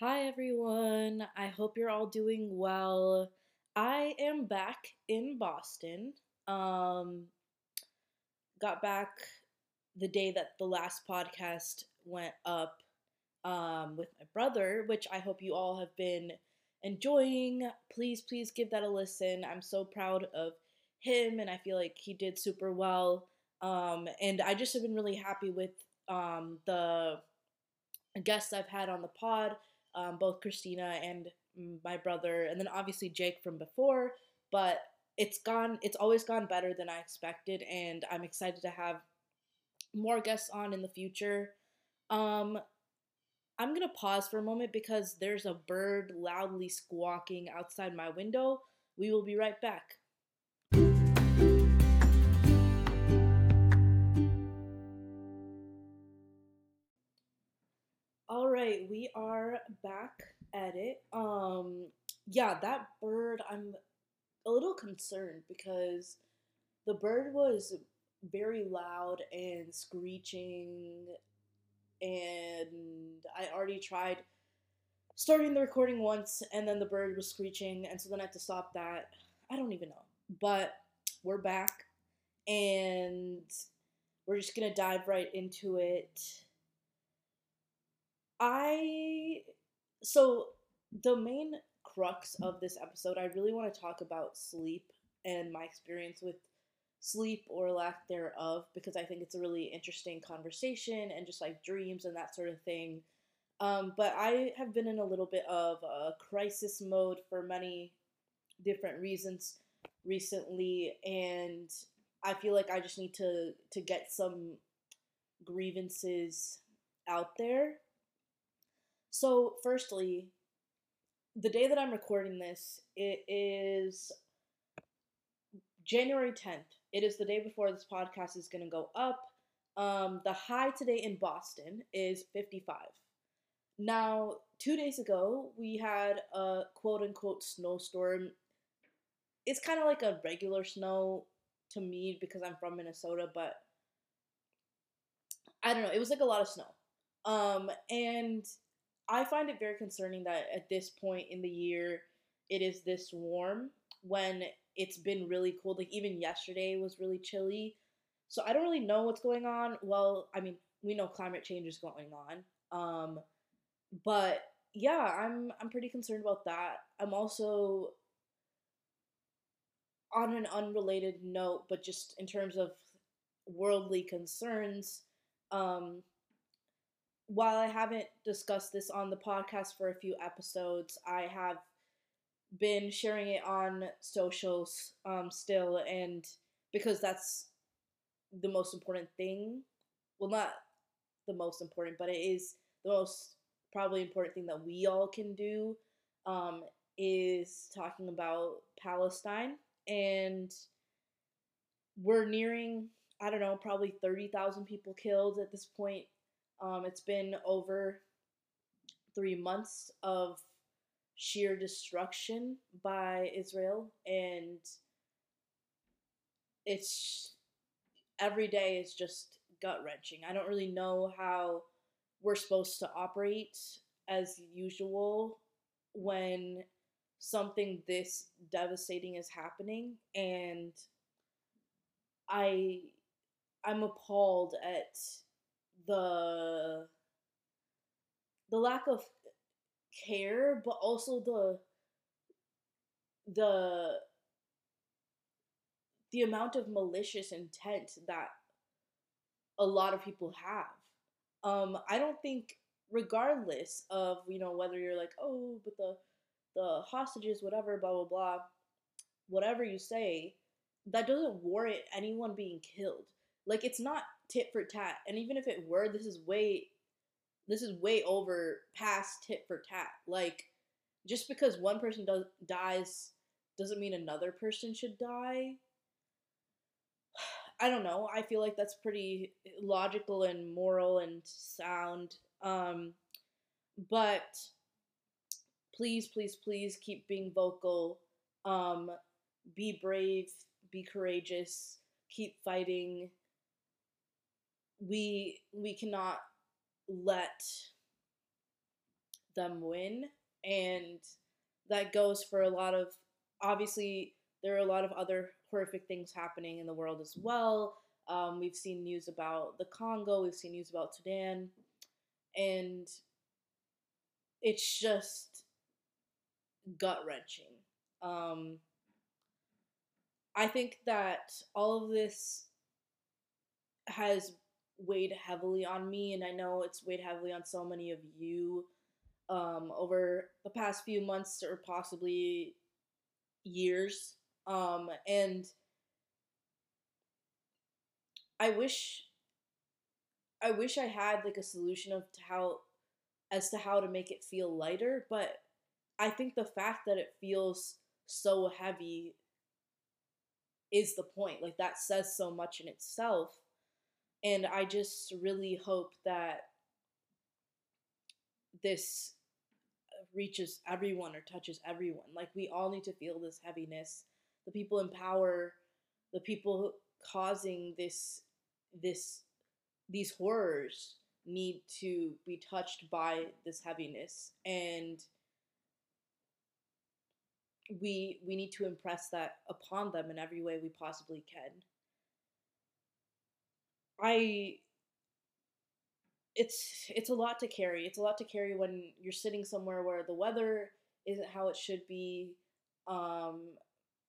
Hi, everyone. I hope you're all doing well. I am back in Boston. Um, got back the day that the last podcast went up um, with my brother, which I hope you all have been enjoying. Please, please give that a listen. I'm so proud of him, and I feel like he did super well. Um, and I just have been really happy with um, the guests I've had on the pod, um, both Christina and my brother, and then obviously Jake from before. But it's gone, it's always gone better than I expected, and I'm excited to have more guests on in the future. Um, I'm gonna pause for a moment because there's a bird loudly squawking outside my window. We will be right back. All right, we are back at it. Um, yeah, that bird, I'm a little concerned because the bird was very loud and screeching, and I already tried starting the recording once, and then the bird was screeching, and so then I had to stop that. I don't even know, but we're back, and we're just gonna dive right into it. I so the main crux of this episode, I really want to talk about sleep and my experience with sleep or lack thereof because I think it's a really interesting conversation and just like dreams and that sort of thing. Um, but I have been in a little bit of a crisis mode for many different reasons recently, and I feel like I just need to to get some grievances out there so, firstly, the day that I'm recording this, it is January 10th. It is the day before this podcast is going to go up. Um, the high today in Boston is 55. Now, two days ago, we had a quote unquote snowstorm. It's kind of like a regular snow to me because I'm from Minnesota, but I don't know. It was like a lot of snow. Um, and I find it very concerning that at this point in the year it is this warm when it's been really cold. Like even yesterday was really chilly. So I don't really know what's going on. Well, I mean, we know climate change is going on. Um but yeah, I'm I'm pretty concerned about that. I'm also on an unrelated note, but just in terms of worldly concerns, um while I haven't discussed this on the podcast for a few episodes, I have been sharing it on socials um, still, and because that's the most important thing. Well, not the most important, but it is the most probably important thing that we all can do um, is talking about Palestine. And we're nearing, I don't know, probably 30,000 people killed at this point um, it's been over three months of sheer destruction by Israel, and it's every day is just gut wrenching. I don't really know how we're supposed to operate as usual when something this devastating is happening and i i'm appalled at the the lack of care, but also the the the amount of malicious intent that a lot of people have. Um, I don't think, regardless of you know whether you're like, oh, but the the hostages, whatever, blah blah blah, whatever you say, that doesn't warrant anyone being killed. Like it's not tit for tat. And even if it were, this is way this is way over past tit for tat. Like just because one person does dies doesn't mean another person should die. I don't know. I feel like that's pretty logical and moral and sound. Um, but please, please, please keep being vocal. Um, be brave. Be courageous. Keep fighting we we cannot let them win and that goes for a lot of obviously there are a lot of other horrific things happening in the world as well. Um, we've seen news about the congo we've seen news about sudan and it's just gut wrenching um, i think that all of this has weighed heavily on me, and I know it's weighed heavily on so many of you um, over the past few months or possibly years. Um, and I wish, I wish I had like a solution of how, as to how to make it feel lighter. But I think the fact that it feels so heavy is the point. Like that says so much in itself and I just really hope that this uh, reaches everyone or touches everyone. Like we all need to feel this heaviness. The people in power, the people causing this this these horrors need to be touched by this heaviness and we we need to impress that upon them in every way we possibly can. I it's it's a lot to carry. It's a lot to carry when you're sitting somewhere where the weather isn't how it should be. Um,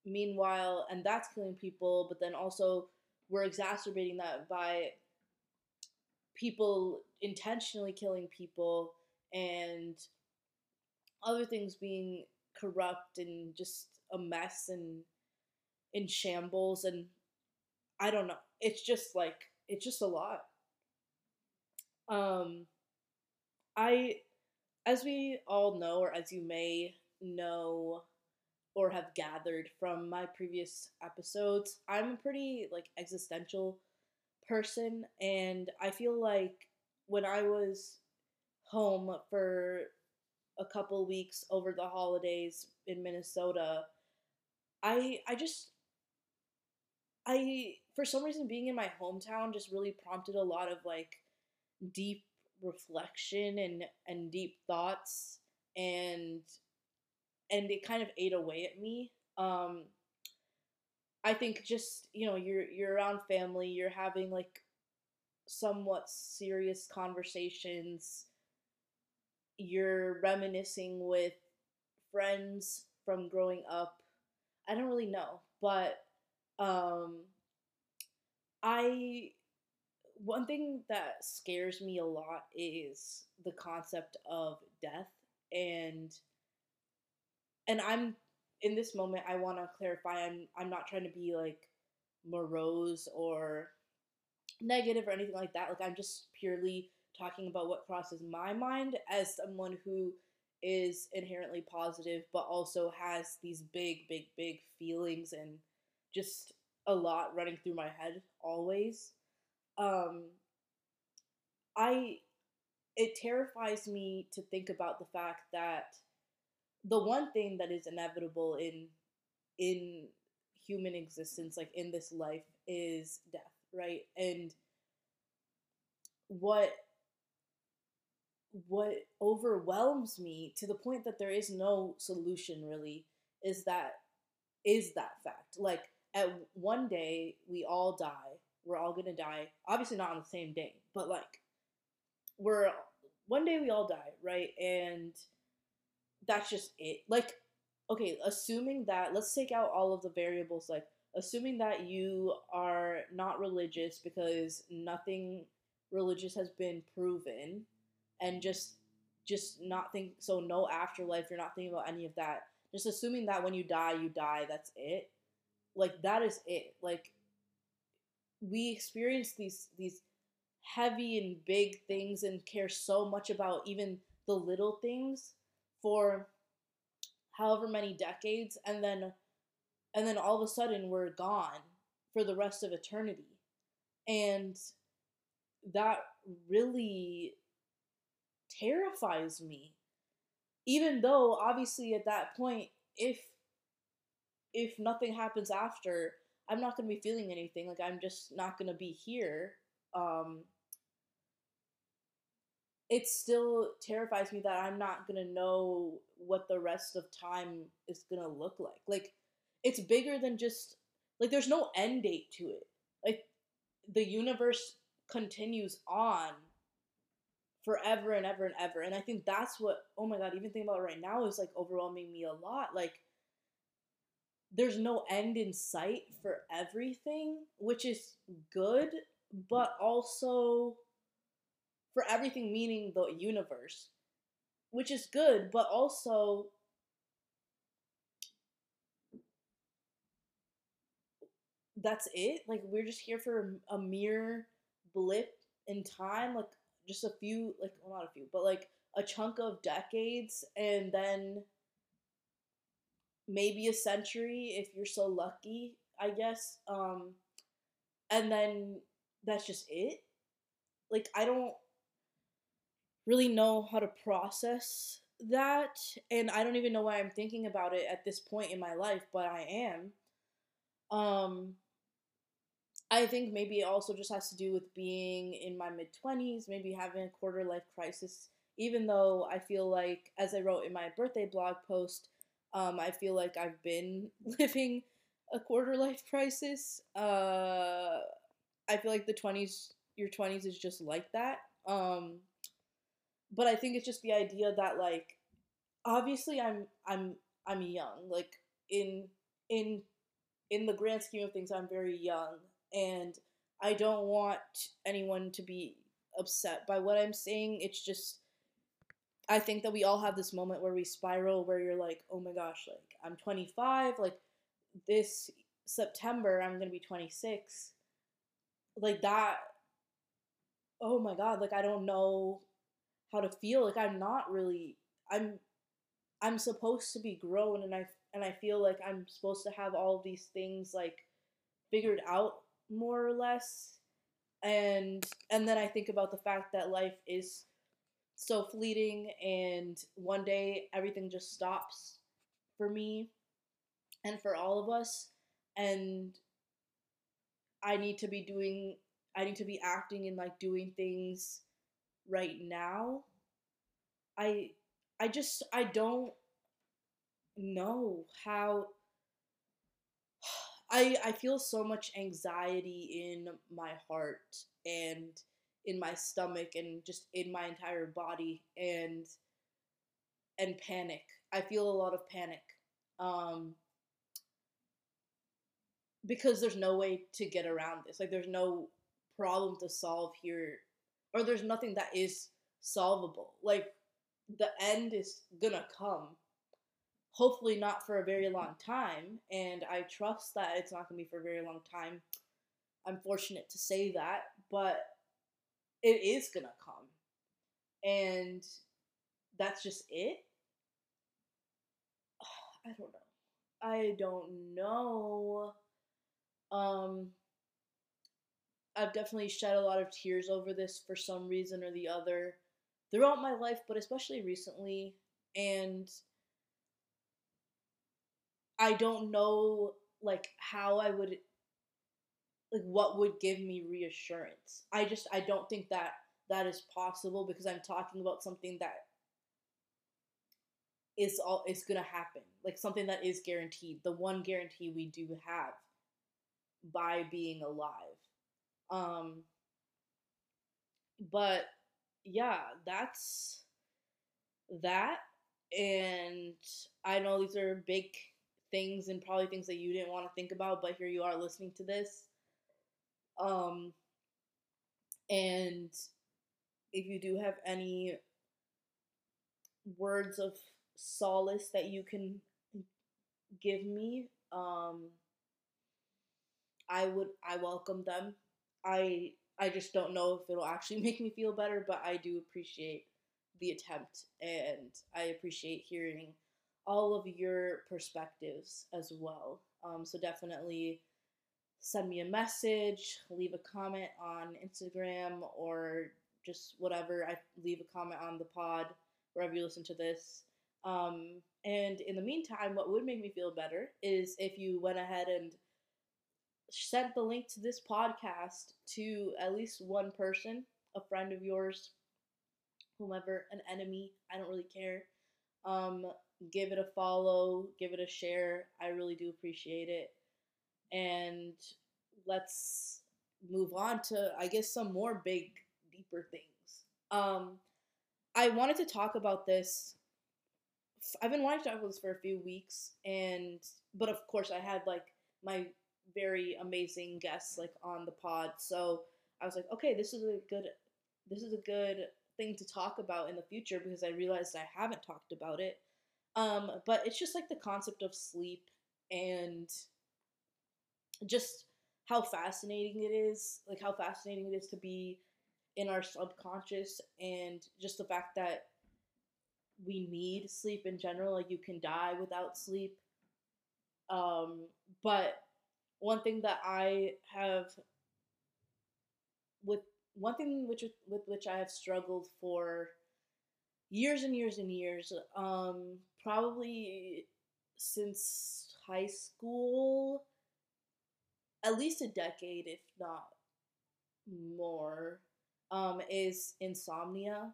meanwhile, and that's killing people, but then also we're exacerbating that by people intentionally killing people and other things being corrupt and just a mess and in shambles and I don't know. It's just like it's just a lot. Um, I, as we all know, or as you may know, or have gathered from my previous episodes, I'm a pretty like existential person, and I feel like when I was home for a couple weeks over the holidays in Minnesota, I I just I for some reason being in my hometown just really prompted a lot of like deep reflection and and deep thoughts and and it kind of ate away at me. Um i think just you know you're you're around family you're having like somewhat serious conversations. You're reminiscing with friends from growing up. I don't really know but um I one thing that scares me a lot is the concept of death and and I'm in this moment I want to clarify I'm I'm not trying to be like morose or negative or anything like that like I'm just purely talking about what crosses my mind as someone who is inherently positive but also has these big big big feelings and just a lot running through my head always. Um, I it terrifies me to think about the fact that the one thing that is inevitable in in human existence like in this life is death right and what what overwhelms me to the point that there is no solution really is that is that fact like at one day we all die. We're all gonna die. Obviously not on the same day, but like we're one day we all die, right? And that's just it. Like, okay, assuming that let's take out all of the variables, like assuming that you are not religious because nothing religious has been proven and just just not think so no afterlife you're not thinking about any of that just assuming that when you die you die that's it like that is it. Like we experience these these heavy and big things and care so much about even the little things for however many decades and then and then all of a sudden we're gone for the rest of eternity. And that really terrifies me. Even though obviously at that point if if nothing happens after, I'm not to be feeling anything. Like I'm just not to be here. Um, it still terrifies me that I'm not gonna know what the rest of time is gonna look like. Like, it's bigger than just like there's no end date to it. Like, the universe continues on forever and ever and ever. And I think that's what, oh my God, even thinking about it right now is like overwhelming me a lot. Like, there's no end in sight for everything, which is good, but also for everything meaning the universe, which is good, but also that's it. Like we're just here for a mere blip in time, like just a few, like well, not a few, but like a chunk of decades, and then maybe a century if you're so lucky, I guess. Um, and then that's just it. Like I don't really know how to process that and I don't even know why I'm thinking about it at this point in my life, but I am. Um I think maybe it also just has to do with being in my mid 20s, maybe having a quarter life crisis, even though I feel like, as I wrote in my birthday blog post, um, I feel like I've been living a quarter life crisis. Uh, I feel like the 20s, your 20s is just like that. Um, but I think it's just the idea that like, obviously I'm, I'm, I'm young, like in, in, in the grand scheme of things, I'm very young and I don't want anyone to be upset by what I'm saying. It's just I think that we all have this moment where we spiral where you're like, "Oh my gosh, like I'm 25, like this September I'm to be 26." Like that oh my god, like I don't know how to feel. Like I'm not really I'm I'm supposed to be grown and I and I feel like I'm supposed to have all these things like figured out more or less and and then i think about the fact that life is so fleeting and one day everything just stops for me and for all of us and i need to be doing i need to be acting and like doing things right now. I i just i don't know how I I feel so much anxiety in my heart and in my stomach and just in my entire body and and panic. I feel a lot of panic. Um because there's no way to get around this. Like there's no problem to solve here or there's nothing that is solvable. Like the end is gonna come hopefully not for a very long time. And I trust that it's not going to be for a very long time. I'm fortunate to say that, but it is to come. And that's just it. I don't know. I don't know. Um, I've definitely shed a lot of tears over this for some reason or the other throughout my life, but especially recently. And I don't know like how I would like what would give me reassurance. I just I don't think that that is possible because I'm talking about something that is all is gonna happen. Like something that is guaranteed. The one guarantee we do have by being alive. Um but yeah, that's that and I know these are big things and probably things that you didn't want to think about, but here you are listening to this. Um, and if you do have any words of solace that you can give me, um, I would I welcome them. I I just don't know if it'll actually make me feel better, but I do appreciate the attempt and I appreciate hearing all of your perspectives as well. Um, so definitely send me a message, leave a comment on Instagram, or just whatever. I leave a comment on the pod wherever you listen to this. Um, and in the meantime, what would make me feel better is if you went ahead and sent the link to this podcast to at least one person, a friend of yours, whomever, an enemy. I don't really care. Um, give it a follow, give it a share. I really do appreciate it. And let's move on to, I guess, some more big, deeper things. Um, I wanted to talk about this. I've been wanting to talk about this for a few weeks, and but of course, I had like my very amazing guests like on the pod, so I was like, okay, this is a good, this is a good thing to talk about in the future because I realized I haven't talked about it. Um, but it's just like the concept of sleep and just how fascinating it is, like how fascinating it is to be in our subconscious and just the fact that we need sleep in general like you can die without sleep. Um but one thing that i have with one thing which with which i have struggled for years and years and years um probably since high school at least a decade if not more um, is insomnia.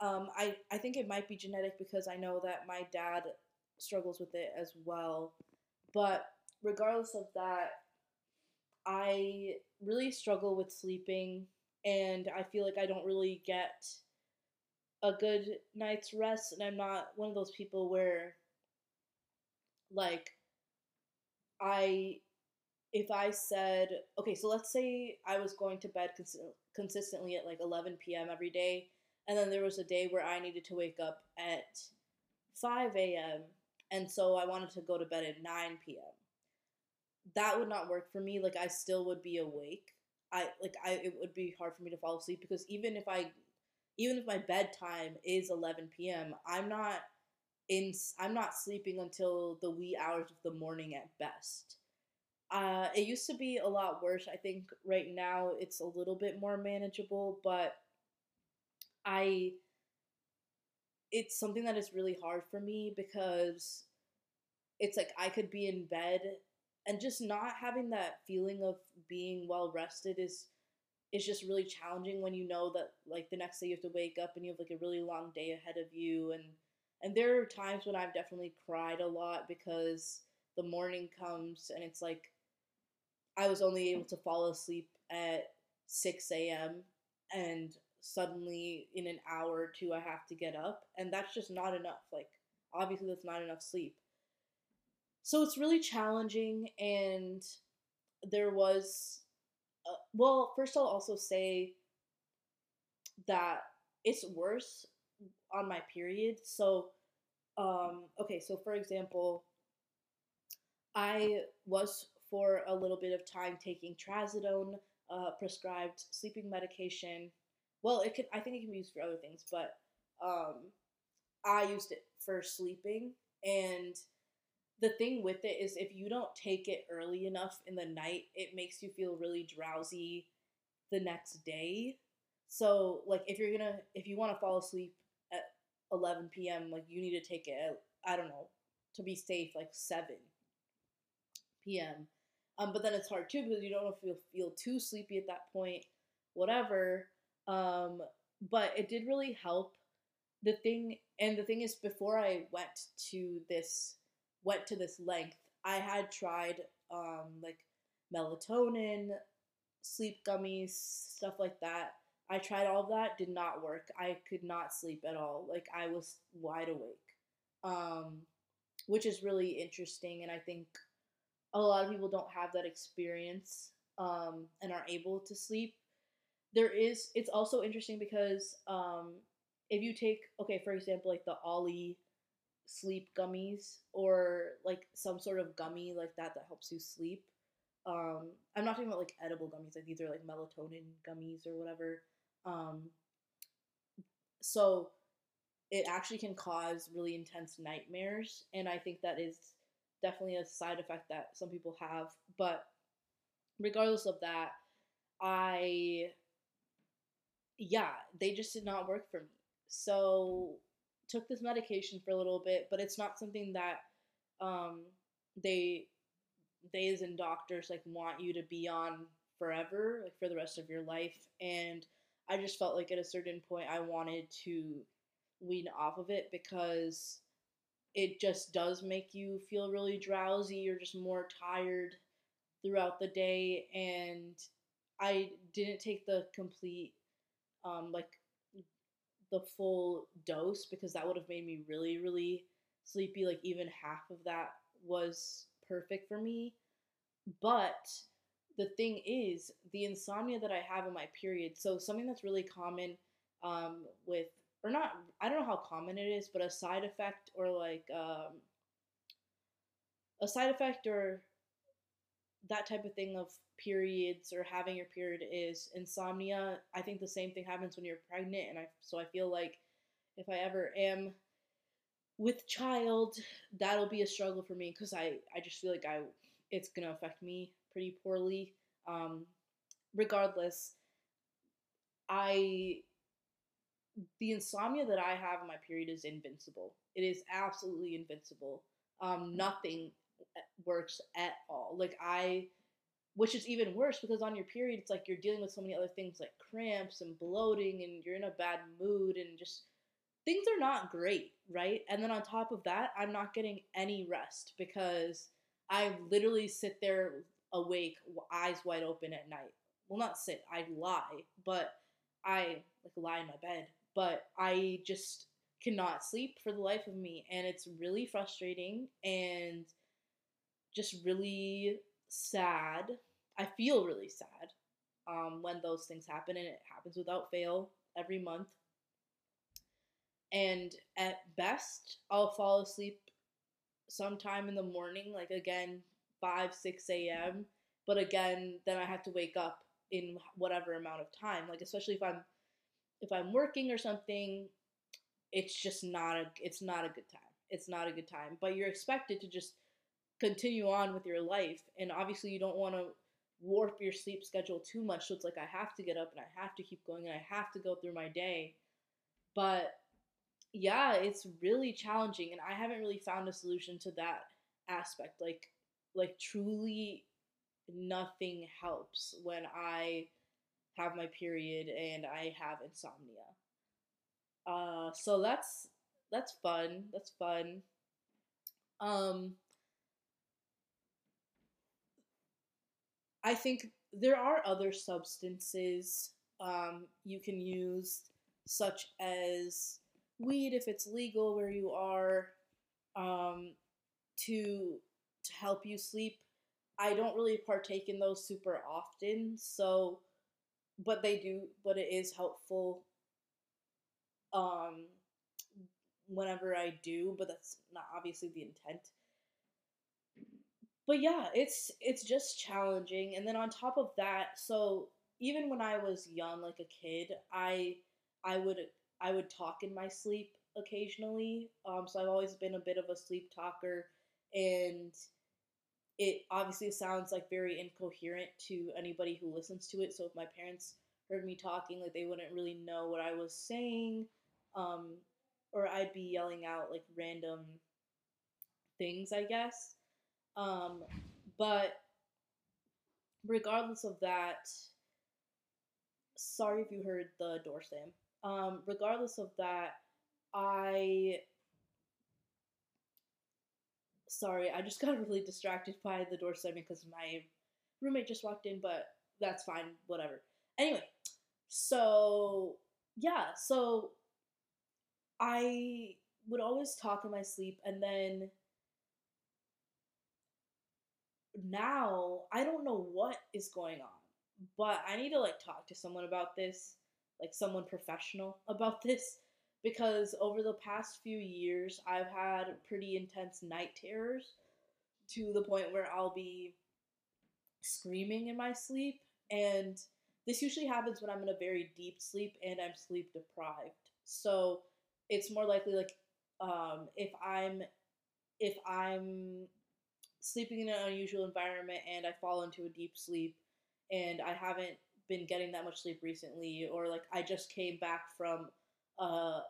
Um, I, I think it might be genetic because I know that my dad struggles with it as well. But regardless of that, I really struggle with sleeping and I feel like I don't really get a good night's rest and I'm not one of those people where like I if I said, okay, so let's say I was going to bed cons- consistently at like 11 p.m. every day, and then there was a day where I needed to wake up at 5 a.m., and so I wanted to go to bed at 9 p.m. That would not work for me. Like, I still would be awake. I like I it would be hard for me to fall asleep because even if I even if my bedtime is 11 p.m., I'm not in I'm not sleeping until the wee hours of the morning at best. Uh, it used to be a lot worse. I think right now it's a little bit more manageable, but I it's something that is really hard for me because it's like I could be in bed and just not having that feeling of being well rested is is just really challenging when you know that like the next day you have to wake up and you have like a really long day ahead of you and and there are times when I've definitely cried a lot because the morning comes and it's like I was only able to fall asleep at 6 a.m. and suddenly in an hour or two I have to get up and that's just not enough like obviously that's not enough sleep so it's really challenging and there was uh, well first I'll also say that it's worse on my period so um okay so for example I was for a little bit of time taking trazodone, uh, prescribed sleeping medication. Well, it can I think it can be used for other things, but um, I used it for sleeping. And the thing with it is, if you don't take it early enough in the night, it makes you feel really drowsy the next day. So, like, if you're gonna, if you want to fall asleep at 11 p.m., like, you need to take it at, I don't know, to be safe, like 7 p.m. Um, but then it's hard too because you don't know if you'll feel too sleepy at that point, whatever. Um, but it did really help. The thing, and the thing is, before I went to this, went to this length, I had tried um, like melatonin, sleep gummies, stuff like that. I tried all of that, did not work. I could not sleep at all. Like I was wide awake, um, which is really interesting, and I think a lot of people don't have that experience um, and are able to sleep. There is, it's also interesting because um, if you take, okay, for example, like the Olly sleep gummies or like some sort of gummy like that that helps you sleep. Um, I'm not talking about like edible gummies, like these are like melatonin gummies or whatever. Um, so it actually can cause really intense nightmares, and I think that is definitely a side effect that some people have. But regardless of that, I, yeah, they just did not work for me. So took this medication for a little bit, but it's not something that um, they they as in doctors like want you to be on forever, like for the rest of your life. And I just felt like at a certain point I wanted to wean off of it because it just does make you feel really drowsy. You're just more tired throughout the day, and I didn't take the complete, um, like the full dose because that would have made me really, really sleepy. Like even half of that was perfect for me. But the thing is, the insomnia that I have in my period, so something that's really common um, with, or not, I don't know how common it is, but a side effect or like um, a side effect or that type of thing of periods or having your period is insomnia. I think the same thing happens when you're pregnant, and I so I feel like if I ever am with child, that'll be a struggle for me because I I just feel like I it's gonna affect me pretty poorly. Um, regardless, I the insomnia that I have in my period is invincible. It is absolutely invincible. Um, nothing works at all. Like I, which is even worse because on your period, it's like you're dealing with so many other things like cramps and bloating, and you're in a bad mood, and just things are not great, right? And then on top of that, I'm not getting any rest because I literally sit there awake, eyes wide open at night. Well, not sit, I lie, but I like lie in my bed, but I just cannot sleep for the life of me, and it's really frustrating and just really sad. I feel really sad um, when those things happen, and it happens without fail every month. And at best, I'll fall asleep sometime in the morning, like again, 5, 6 a.m. But again, then I have to wake up in whatever amount of time. Like especially if I'm if I'm working or something, it's just not a it's not a good time. It's not a good time. But you're expected to just continue on with your life. And obviously, you don't want to warp your sleep schedule too much. So it's like I have to get up and I have to keep going and I have to go through my day. But yeah, it's really challenging, and I haven't really found a solution to that aspect. Like, like truly, nothing helps when I have my period and I have insomnia. Uh, so that's that's fun. That's fun. Um, I think there are other substances um, you can use, such as weed if it's legal where you are, um, to to help you sleep. I don't really partake in those super often, so but they do, but it is helpful um whenever I do, but that's not obviously the intent but yeah, it's it's just challenging. And then on top of that, so even when I was young, like a kid, I I would I would talk in my sleep occasionally. Um, so I've always been a bit of a sleep talker, and it obviously sounds like very incoherent to anybody who listens to it. So if my parents heard me talking, like they wouldn't really know what I was saying, um, or I'd be yelling out like random things, I guess. Um, but regardless of that, sorry if you heard the door slam. Um, regardless of that, I sorry, I just got really distracted by the door slamming because my roommate just walked in, but that's fine, whatever. Anyway, so yeah, so I would always talk in my sleep and then now I don't know what is going on, but I need to like talk to someone about this, like someone professional about this, because over the past few years I've had pretty intense night terrors to the point where I'll be screaming in my sleep and this usually happens when I'm in a very deep sleep and I'm sleep deprived. So it's more likely like um, if I'm if I'm sleeping in an unusual environment and I fall into a deep sleep and I haven't been getting that much sleep recently or like I just came back from uh,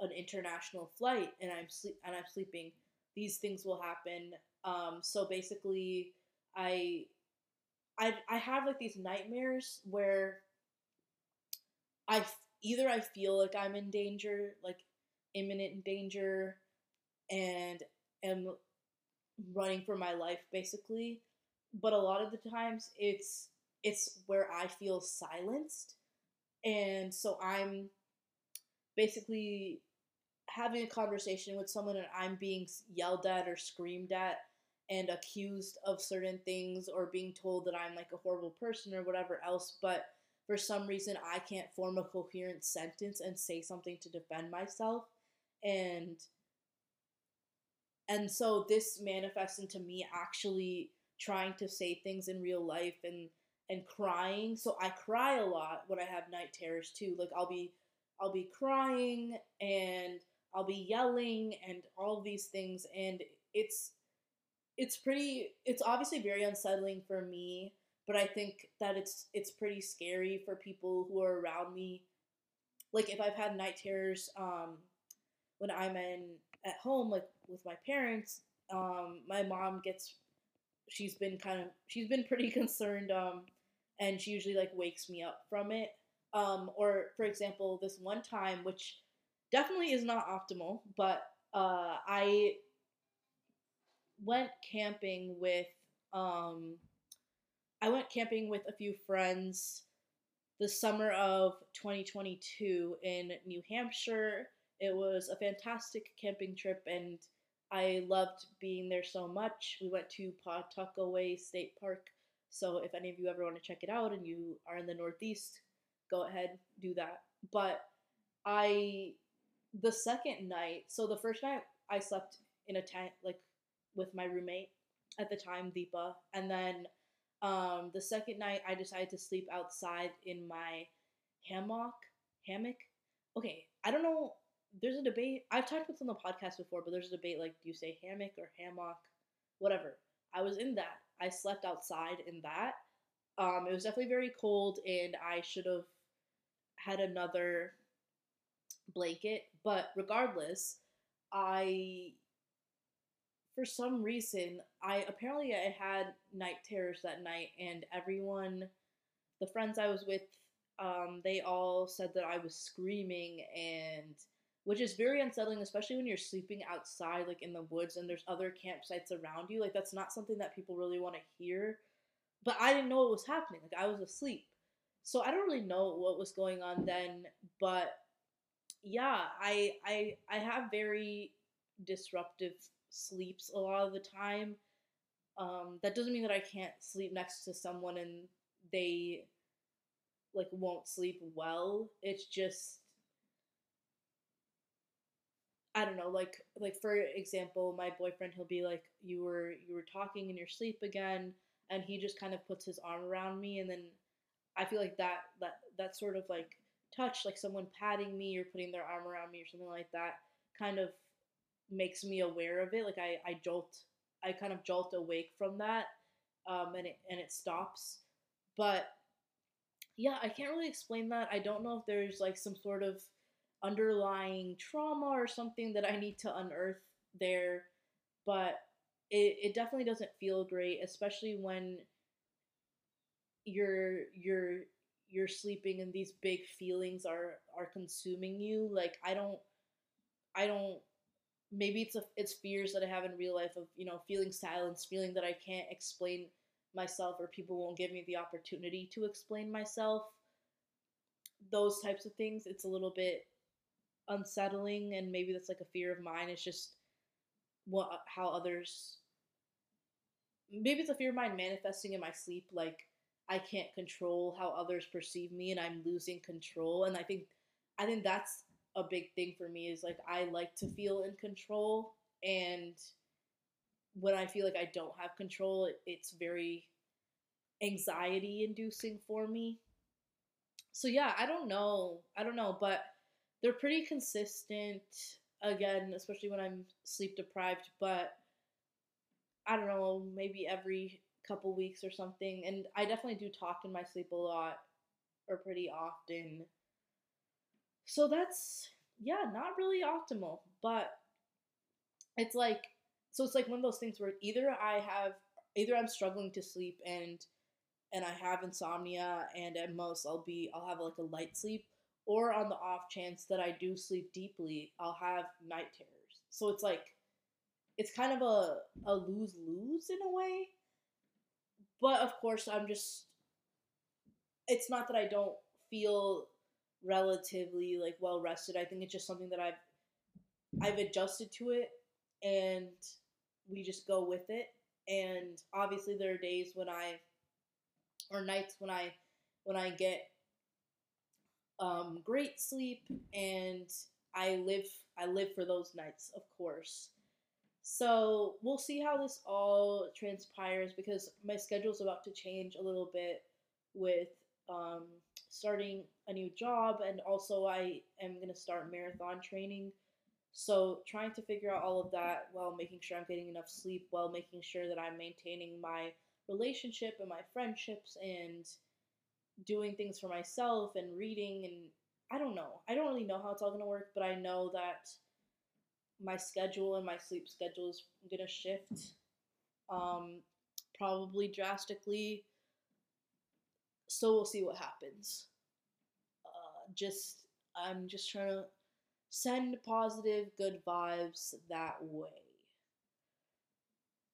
an international flight and I'm sleep and I'm sleeping these things will happen um, so basically I I I have like these nightmares where I either I feel like I'm in danger, like imminent danger, and am running for my life basically. But a lot of the times it's it's where I feel silenced. And so I'm basically having a conversation with someone and I'm being yelled at or screamed at and accused of certain things or being told that I'm like a horrible person or whatever else, but for some reason I can't form a coherent sentence and say something to defend myself. And and so this manifests into me actually trying to say things in real life and and crying. So I cry a lot when I have night terrors too. Like I'll be I'll be crying and I'll be yelling and all these things and it's it's pretty it's obviously very unsettling for me, but I think that it's it's pretty scary for people who are around me. Like if I've had night terrors um when I'm in at home like with my parents, um my mom gets she's been kind of she's been pretty concerned um and she usually like wakes me up from it. Um or for example, this one time which definitely is not optimal, but uh I went camping with um I went camping with a few friends the summer of 2022 in New Hampshire. It was a fantastic camping trip and I loved being there so much. We went to Pawtuckaway State Park. So if any of you ever want to check it out and you are in the Northeast, go ahead, do that. But I the second night, so the first night I slept in a tent like with my roommate at the time, Deepa. And then um, the second night, I decided to sleep outside in my hammock. Hammock? Okay, I don't know. There's a debate. I've talked with on the podcast before, but there's a debate like, do you say hammock or hammock? Whatever. I was in that. I slept outside in that. Um, it was definitely very cold, and I should have had another blanket. But regardless, I for some reason, I apparently I had night terrors that night, and everyone, the friends I was with, um, they all said that I was screaming, and which is very unsettling, especially when you're sleeping outside, like in the woods, and there's other campsites around you. Like that's not something that people really want to hear. But I didn't know what was happening. Like I was asleep, so I don't really know what was going on then. But yeah, I I I have very disruptive sleeps a lot of the time. Um, that doesn't mean that I can't sleep next to someone and they like won't sleep well. It's just I don't know, like like for example, my boyfriend he'll be like, You were you were talking in your sleep again and he just kind of puts his arm around me and then I feel like that that that sort of like touch, like someone patting me or putting their arm around me or something like that, kind of makes me aware of it. Like I, I jolt, I kind of jolt awake from that, um, and it and it stops. But yeah, I can't really explain that. I don't know if there's like some sort of underlying trauma or something that I need to unearth there, but it, it definitely doesn't feel great, especially when you're you're you're sleeping and these big feelings are are consuming you like i don't i don't maybe it's a, it's fears that I have in real life of you know feeling silence, feeling that I can't explain myself or people won't give me the opportunity to explain myself. Those types of things, it's a little bit unsettling, and maybe that's like a fear of mine. It's just what how others. Maybe it's a fear of mine manifesting in my sleep, like I can't control how others perceive me, and I'm losing control. And I think, I think that's a big thing for me is like I like to feel in control and when I feel like I don't have control, it, it's very anxiety inducing for me. So yeah, I don't know. I don't know, but they're pretty consistent again, especially when I'm sleep deprived, but I don't know, maybe every couple weeks or something. And I definitely do talk in my sleep a lot or pretty often. So that's yeah, not really optimal, but it's like so it's like one of those things where either I have either I'm struggling to sleep and and I have insomnia and at most I'll be I'll have like a light sleep or on the off chance that I do sleep deeply, I'll have night terrors. So it's like it's kind of a a lose lose in a way. But of course, I'm just it's not that I don't feel relatively like well rested. I think it's just something that I've I've adjusted to it and we just go with it. And obviously there are days when I or nights when I when I get um, great sleep and I live I live for those nights, of course. So we'll see how this all transpires because my schedule is about to change a little bit with um, starting a new job, and also I am going to start marathon training. So, trying to figure out all of that while making sure I'm getting enough sleep, while making sure that I'm maintaining my relationship and my friendships and doing things for myself and reading and I don't know. I don't really know how it's all going to work, but I know that my schedule and my sleep schedule is to shift um probably drastically so we'll see what happens. Uh, just I'm just trying to send positive, good vibes that way.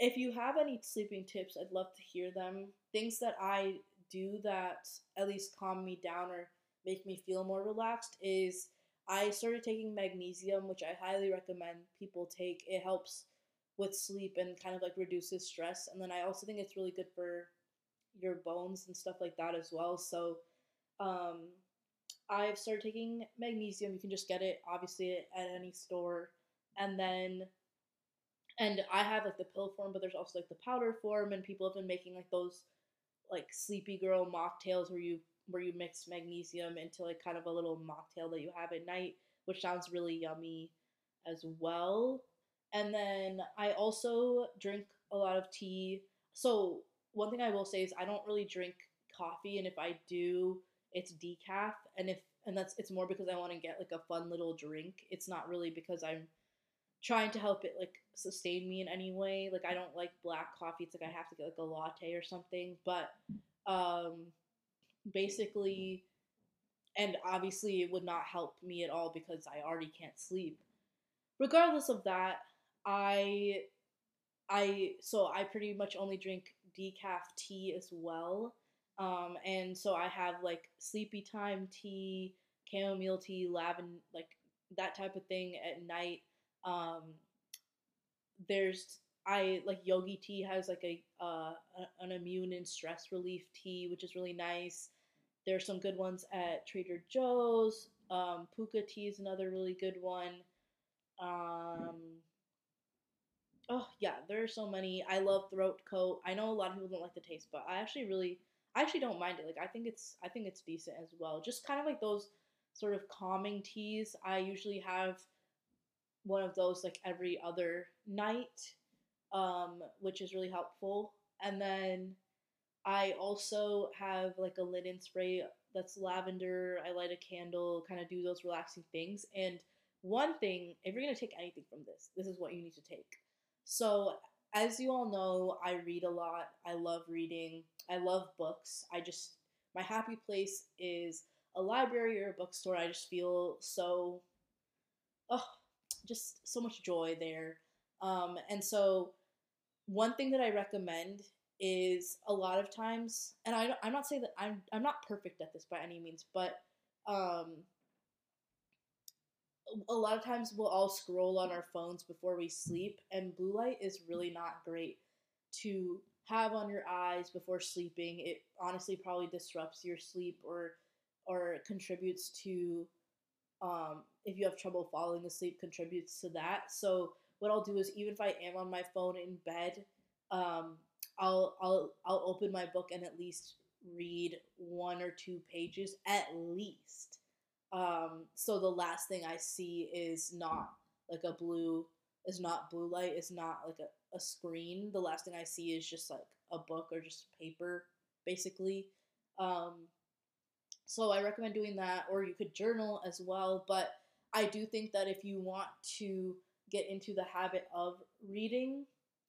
If you have any sleeping tips, I'd love to hear them. Things that I do that at least calm me down or make me feel more relaxed is I started taking magnesium, which I highly recommend people take. It helps with sleep and kind of like reduces stress. And then I also think it's really good for your bones and stuff like that as well. So um, I've started taking magnesium. You can just get it obviously at any store. And then and I have like the pill form, but there's also like the powder form and people have been making like those like sleepy girl mocktails where you where you mix magnesium into like kind of a little mocktail that you have at night, which sounds really yummy as well. And then I also drink a lot of tea. So one thing I will say is I don't really drink coffee, and if I do, it's decaf, and if and that's it's more because I want to get like a fun little drink. It's not really because I'm trying to help it like sustain me in any way. Like I don't like black coffee. It's like I have to get like a latte or something. But um basically and obviously it would not help me at all because I already can't sleep. Regardless of that, I I so I pretty much only drink decaf tea as well. Um, and so I have like sleepy time tea, chamomile tea, lavender, like that type of thing at night. Um, there's I like yogi tea has like a uh, an immune and stress relief tea, which is really nice. There's some good ones at Trader Joe's. Um, Pukka tea is another really good one. Um, oh yeah, there are so many. I love throat coat. I know a lot of people don't like the taste, but I actually really, I actually don't mind it. Like I think it's, I think it's decent as well. Just kind of like those sort of calming teas. I usually have one of those like every other night, um, which is really helpful. And then I also have like a linen spray that's lavender. I light a candle, kind of do those relaxing things. And one thing, if you're gonna take anything from this, this is what you need to take. So, as you all know, I read a lot. I love reading. I love books. I just, my happy place is a library or a bookstore. I just feel so, oh, just so much joy there. Um, and so, one thing that I recommend is a lot of times, and I, I'm not saying that I'm, I'm not perfect at this by any means, but um, a lot of times we'll all scroll on our phones before we sleep, and blue light is really not great to have on your eyes before sleeping. It honestly probably disrupts your sleep or or contributes to um, if you have trouble falling asleep contributes to that. So what I'll do is even if I am on my phone in bed, um, I'll I'll I'll open my book and at least read one or two pages at least um, so the last thing I see is not like a blue, is not blue light, is not like a, a screen. The last thing I see is just like a book or just paper, basically. Um, so I recommend doing that, or you could journal as well. But I do think that if you want to get into the habit of reading,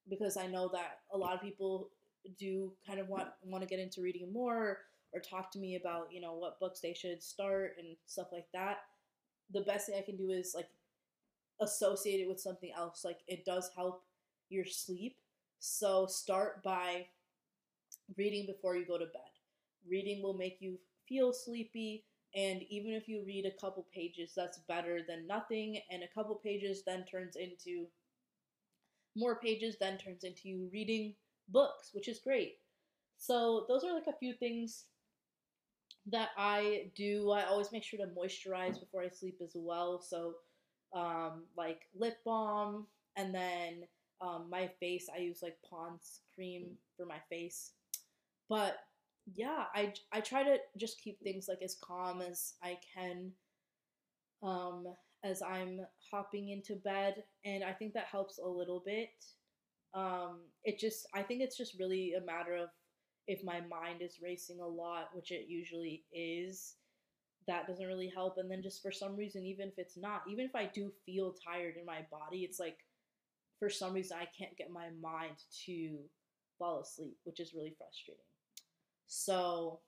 because I know that a lot of people do kind of want want to get into reading more or talk to me about, you know, what books they should start and stuff like that, the best thing I can do is like associate it with something else. Like it does help your sleep. So start by reading before you go to bed. Reading will make you feel sleepy. And even if you read a couple pages, that's better than nothing. And a couple pages then turns into more pages, then turns into you reading books, which is great. So, those are like a few things that I do. I always make sure to moisturize before I sleep as well. So, um, like lip balm, and then um, my face, I use like Pond's cream for my face. But yeah, I, I try to just keep things like as calm as I can um, as I'm hopping into bed, and I think that helps a little bit. Um, it just, I think it's just really a matter of if my mind is racing a lot, which it usually is, that doesn't really help. And then just for some reason, even if it's not, even if I do feel tired in my body, it's like for some reason I can't get my mind to fall asleep, which is really frustrating. So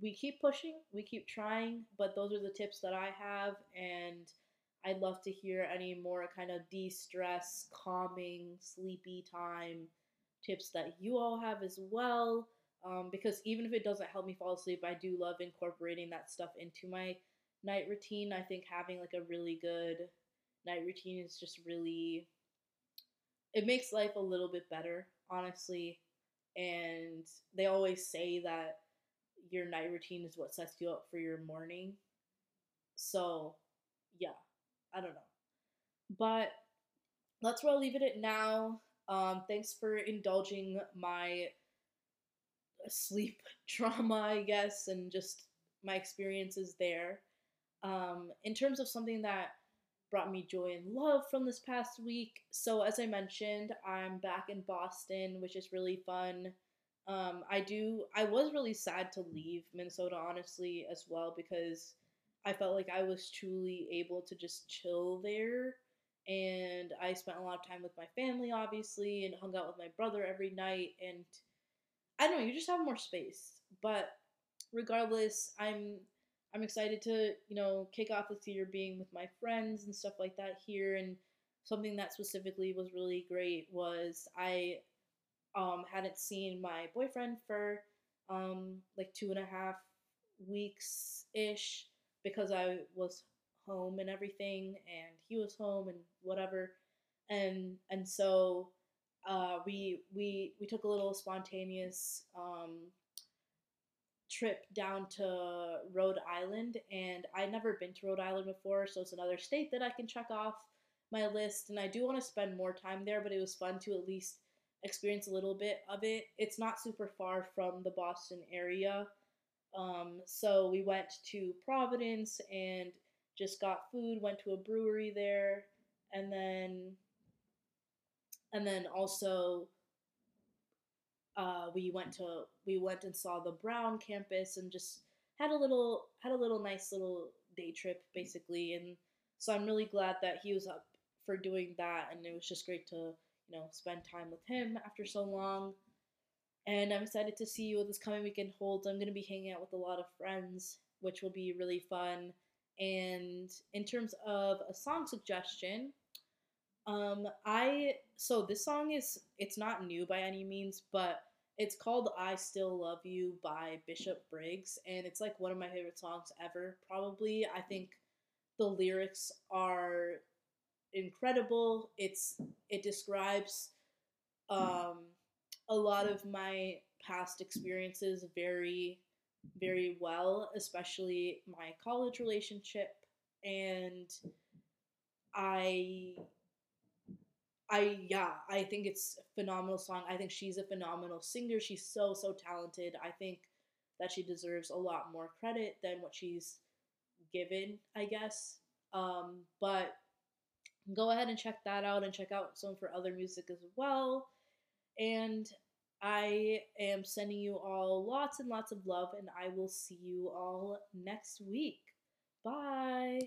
we keep pushing, we keep trying, but those are the tips that I have, and I'd love to hear any more kind of de stress, calming, sleepy time tips that you all have as well. Um, because even if it doesn't help me fall asleep, I do love incorporating that stuff into my night routine. I think having like a really good night routine is just really, it makes life a little bit better, honestly and they always say that your night routine is what sets you up for your morning. So, yeah, I don't know. But that's where I'll leave it at now. Um, thanks for indulging my sleep trauma, I guess, and just my experiences there. Um, in terms of something that brought me joy and love from this past week. So, as I mentioned, I'm back in Boston, which is really fun. Um, I do, I was really sad to leave Minnesota, honestly, as well, because I felt like I was truly able to just chill there. And I spent a lot of time with my family, obviously, and hung out with my brother every night. And I don't know, you just have more space. But regardless, I'm I'm excited to, you know, kick off this year being with my friends and stuff like that here. And something that specifically was really great was I um, hadn't seen my boyfriend for um, like two and a half weeks ish because I was home and everything, and he was home and whatever, and and so uh, we we we took a little spontaneous um, trip down to Rhode Island, and I'd never been to Rhode Island before, so it's another state that I can check off my list. And I do want to spend more time there, but it was fun to at least experience a little bit of it. It's not super far from the Boston area. Um, so we went to Providence and just got food, went to a brewery there, and then and then also uh, we went to we went and saw the Brown campus and just had a little had a little nice little day trip basically and so I'm really glad that he was up for doing that and it was just great to you know spend time with him after so long. And I'm excited to see what this coming weekend holds. I'm gonna be hanging out with a lot of friends which will be really fun. And in terms of a song suggestion um I so this song is it's not new by any means but it's called I Still Love You by Bishop Briggs, and it's like one of my favorite songs ever, probably. I think the lyrics are incredible. It's it describes um, a lot of my past experiences very very well, especially my college relationship and I I yeah, I think it's a phenomenal song. I think she's a phenomenal singer. She's so so talented. I think that she deserves a lot more credit than what she's given, I guess. Um, but go ahead and check that out and check out some of her other music as well. And I am sending you all lots and lots of love, and I will see you all next week. Bye.